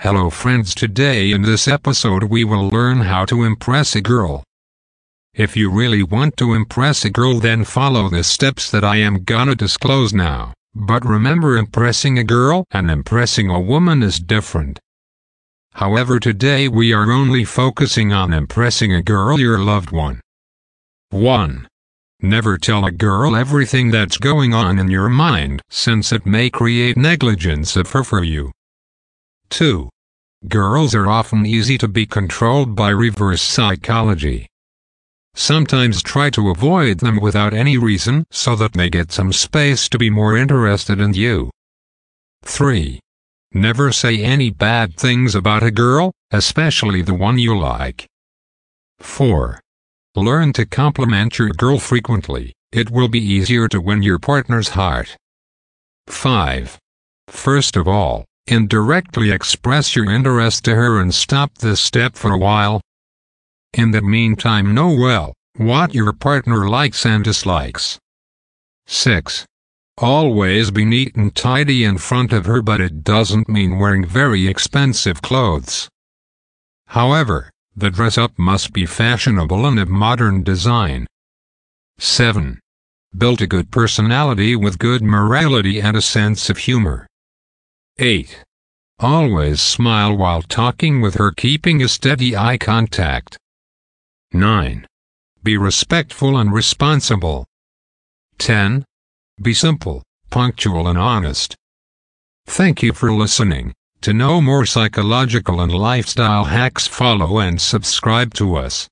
Hello friends today in this episode we will learn how to impress a girl. If you really want to impress a girl then follow the steps that I am gonna disclose now. But remember impressing a girl and impressing a woman is different. However today we are only focusing on impressing a girl your loved one. 1. Never tell a girl everything that's going on in your mind since it may create negligence of her for you. 2. Girls are often easy to be controlled by reverse psychology. Sometimes try to avoid them without any reason so that they get some space to be more interested in you. 3. Never say any bad things about a girl, especially the one you like. 4. Learn to compliment your girl frequently, it will be easier to win your partner's heart. 5. First of all, indirectly express your interest to her and stop this step for a while. In the meantime know well what your partner likes and dislikes. 6. Always be neat and tidy in front of her but it doesn't mean wearing very expensive clothes. However, the dress up must be fashionable and of modern design. 7. Build a good personality with good morality and a sense of humor. 8. Always smile while talking with her keeping a steady eye contact. 9. Be respectful and responsible. 10. Be simple, punctual and honest. Thank you for listening. To know more psychological and lifestyle hacks follow and subscribe to us.